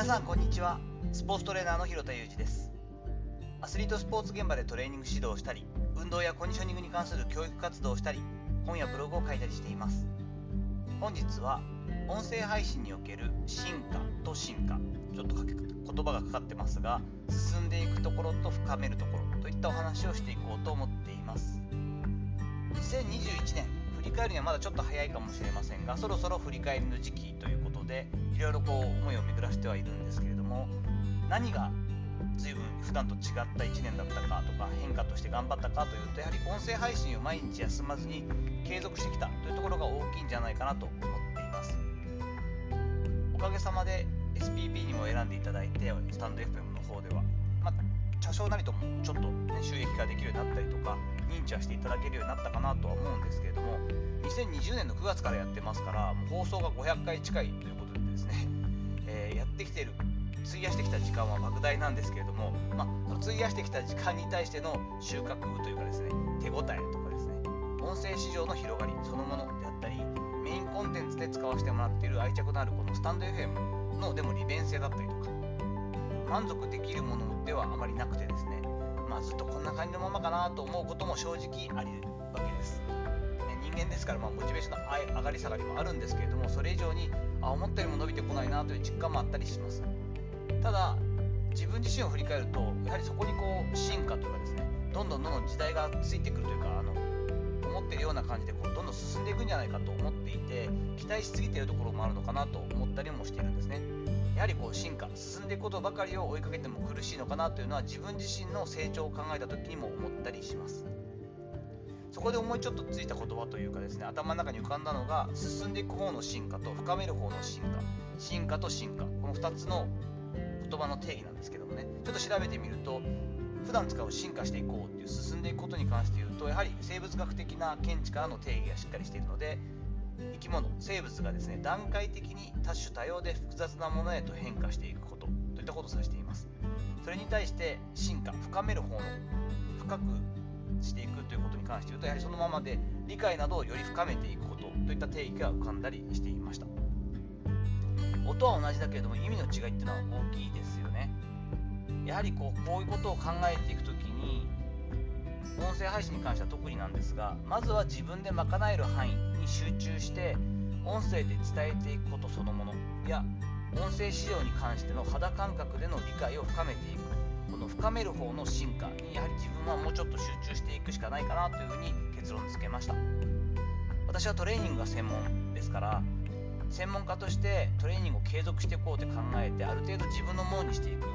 皆さんこんにちは。スポーツトレーナーの広田裕二です。アスリートスポーツ現場でトレーニング指導をしたり運動やコンディショニングに関する教育活動をしたり本やブログを書いたりしています。本日は音声配信における進化と進化ちょっと言葉がかかってますが進んでいくところと深めるところといったお話をしていこうと思っています。2021年振り返るにはまだちょっと早いかもしれませんがそろそろ振り返りの時期というでいろいろこう思いを巡らしてはいるんですけれども何が随分普段と違った1年だったかとか変化として頑張ったかというとやはり音声配信を毎日休まずに継続してきたというところが大きいんじゃないかなと思っています。おかげさまで SPP にも選んでいただいてスタンド FM の方では、まあ、多少なりともちょっと、ね、収益化できるようになったりとか認知はしていただけるようになったかなとは思うんですけど2020年の9月からやってますからもう放送が500回近いということでですね、えー、やってきている費やしてきた時間は莫大なんですけれども、まあ、費やしてきた時間に対しての収穫というかですね手応えとかですね音声市場の広がりそのものであったりメインコンテンツで使わせてもらっている愛着のあるこのスタンド FM のでも利便性だったりとか満足できるものではあまりなくてですね、まあ、ずっとこんな感じのままかなと思うことも正直ありから、まあ、モチベーションの上がり下がりもあるんですけれどもそれ以上にあ思ったよりも伸びてこないなという実感もあったりします。ただ自分自身を振り返るとやはりそこにこう進化というかですねどんどんどんどん時代がついてくるというかあの思ってるような感じでこうどんどん進んでいくんじゃないかと思っていて期待しすぎているところもあるのかなと思ったりもしているんですね。やはりこう進化進んでいくことばかりを追いかけても苦しいのかなというのは自分自身の成長を考えた時にも思ったりします。そこで思いちょっとついた言葉というかですね頭の中に浮かんだのが進んでいく方の進化と深める方の進化。進化と進化。この2つの言葉の定義なんですけどもね。ちょっと調べてみると普段使う進化していこうっていう進んでいくことに関して言うとやはり生物学的な見地からの定義がしっかりしているので生き物生物がですね段階的に多種多様で複雑なものへと変化していくこと。といったことを指しています。それに対して進化深める方の深くしていくということに関して言うとやはりそのままで理解などをより深めていくことといった定義が浮かんだりしていました。音は同じだけれども意味の違いっていうのは大きいですよね。やはりこうこういうことを考えていくときに音声配信に関しては特になんですがまずは自分で賄える範囲に集中して音声で伝えていくことそのものや音声市場に関しての肌感覚での理解を深めていく。この深める方の進化にやはり自分はもうちょっと集中くしかないかなというふうに結論付けました。私はトレーニングが専門ですから専門家としてトレーニングを継続していこうって考えてある程度自分のものにしていく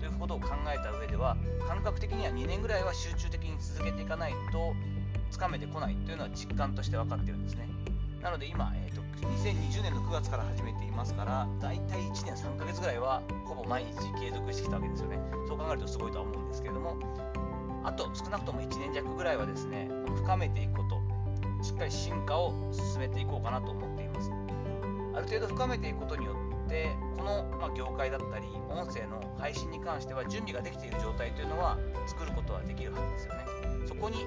ということを考えた上では感覚的には2年ぐらいは集中的に続けていかないとつかめてこないというのは実感として分かってるんですね。なので今、えーと、2020年の9月から始めていますから大体1年3ヶ月ぐらいはほぼ毎日継続してきたわけですよね。そう考えるとすごいとは思うんですけれどもあと少なくとも1年弱ぐらいはですね深めていくことしっかり進化を進めていこうかなと思っています。ある程度深めていくことによってこの、ま業界だったり音声の配信に関しては準備ができている状態というのは作ることはできるはずですよね。そこに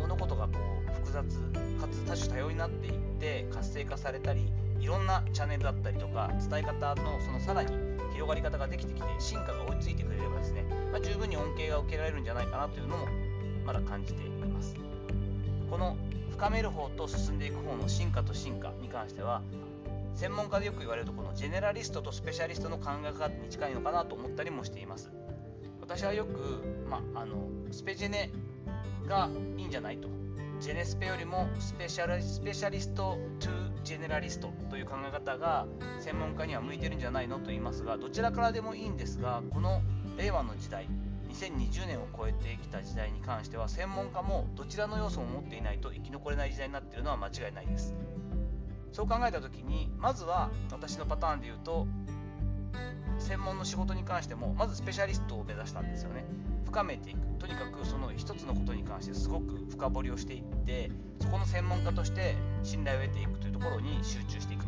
物事がこう複雑かつ多種多様になっていって活性化されたりいろんなチャンネルだったりとか伝え方のそのさらに広がり方ができてきて進化が追いついてくれればですね、が受けられるんじゃないかなというのもまだ感じています。この深める方と進んでいく方の進化と進化に関しては専門家でよく言われるとこのジェネラリストとスペシャリストの考え方に近いのかなと思ったりもしています。私はよく、まあ、のスペジェネがいいんじゃないと。ジェネスペよりもスペシャルスペシャリストトゥジェネラリストという考え方が専門家には向いてるんじゃないのと言いますがどちらからでもいいんですがこの令和の時代2020年を超えてきた時代に関しては専門家もどちらの要素も持っていないと生き残れない時代になっているのは間違いないです。そう考えた時にまずは私のパターンで言うと専門の仕事に関してもまずスペシャリストを目指したんですよね。深めていく。とにかくその一つのことに関してすごく深掘りをしていってそこの専門家として信頼を得ていくというところに集中していきました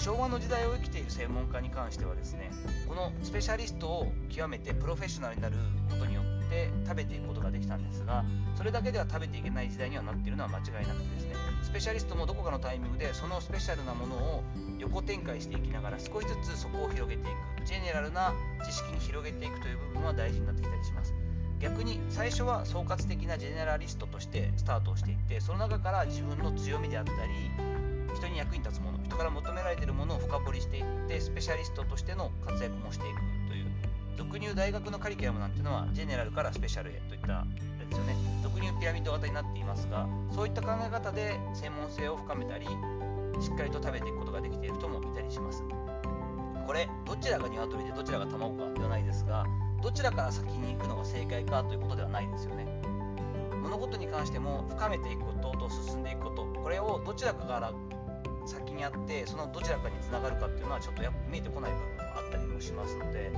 昭和の時代を生きている専門家に関してはですねこのスペシャリストを極めてプロフェッショナルになることによって食べていくことができたんですがそれだけでは食べていけない時代にはなっているのは間違いなくてですねスペシャリストもどこかのタイミングでそのスペシャルなものを横展開していきながら少しずつそこを広げていくジェネラルな知識に広げていくという部分は大事になってきたりします。逆に最初は総括的なジェネラリストとしてスタートをしていってその中から自分の強みであったり人に役に立つもの人から求められているものを深掘りしていってスペシャリストとしての活躍もしていくという俗入大学のカリキュラムなんていうのはジェネラルからスペシャルへといったですよね俗入ピラミッド型になっていますがそういった考え方で専門性を深めたりしっかりと食べていくことができている人もいたりします。これどちらが鶏でどちらが卵かではないですがどちらから先に行くのが正解かということではないですよね。物事に関しても深めていくことと進んでいくことこれをどちらかから先にあってそのどちらかにつながるかっていうのはちょっとやっぱ見えてこない部分もあったりもしますので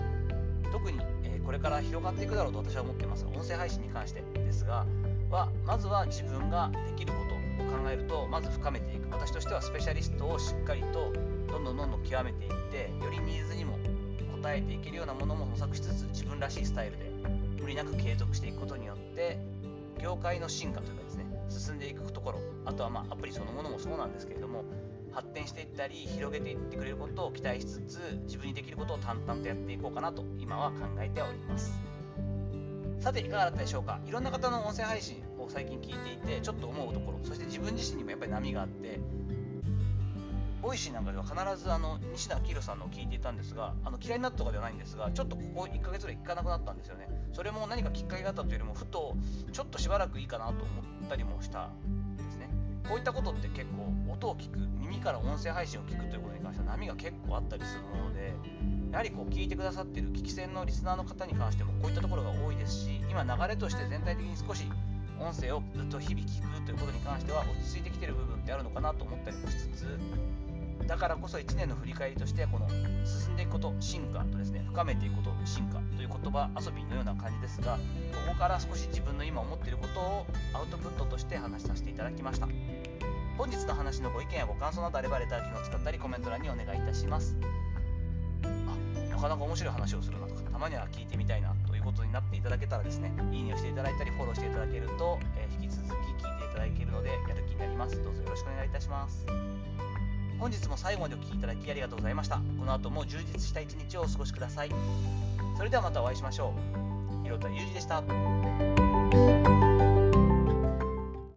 特に、えこれから広がっていくだろうと私は思ってます。音声配信に関してですがはまずは自分ができることを考えるとまず深めていく。私としてはスペシャリストをしっかりとどんどんどんどん極めていってよりニーズにも応えていけるようなものも模索しつつ自分らしいスタイルで無理なく継続していくことによって業界の進化というかですね進んでいくところあとはまあアプリそのものもそうなんですけれども発展していったり広げていってくれることを期待しつつ自分にできることを淡々とやっていこうかなと今は考えております。さていかがだったでしょうか？いろんな方の音声配信を最近聞いていてちょっと思うところそして自分自身にもやっぱり波があって Voicy なんかでは必ずあの西野亮廣さんのを聞いていたんですがあの嫌いになったとかではないんですがちょっとここ1ヶ月ぐらい行かなくなったんですよね。それも何かきっかけがあったというよりもふとちょっとしばらくいいかなと思ったりもしたこういったことって結構音を聞く耳から音声配信を聞くということに関しては波が結構あったりするものでやはりこう聞いてくださっている聞き戦のリスナーの方に関してもこういったところが多いですし今流れとして全体的に少し音声をずっと日々聞くということに関しては落ち着いてきている部分ってあるのかなと思ったりもしつつだからこそ1年の振り返りとしてこの進んでいくこと進化とですね深めていくこと進化という言葉遊びのような感じですがここから少し自分の今思っていることをアウトプットとして話させていただきました。本日の話のご意見やご感想などあればレター機能を使ったりコメント欄にお願いいたします。あなかなか面白い話をするなとかたまには聞いてみたいなということになっていただけたらですねいいねをしていただいたりフォローしていただけると、えー、引き続き聞いていただけるのでやる気になります。どうぞよろしくお願いいたします。本日も最後までお聴きいただきありがとうございました。この後も充実した一日をお過ごしください。それではまたお会いしましょう。ひろたゆうじでした。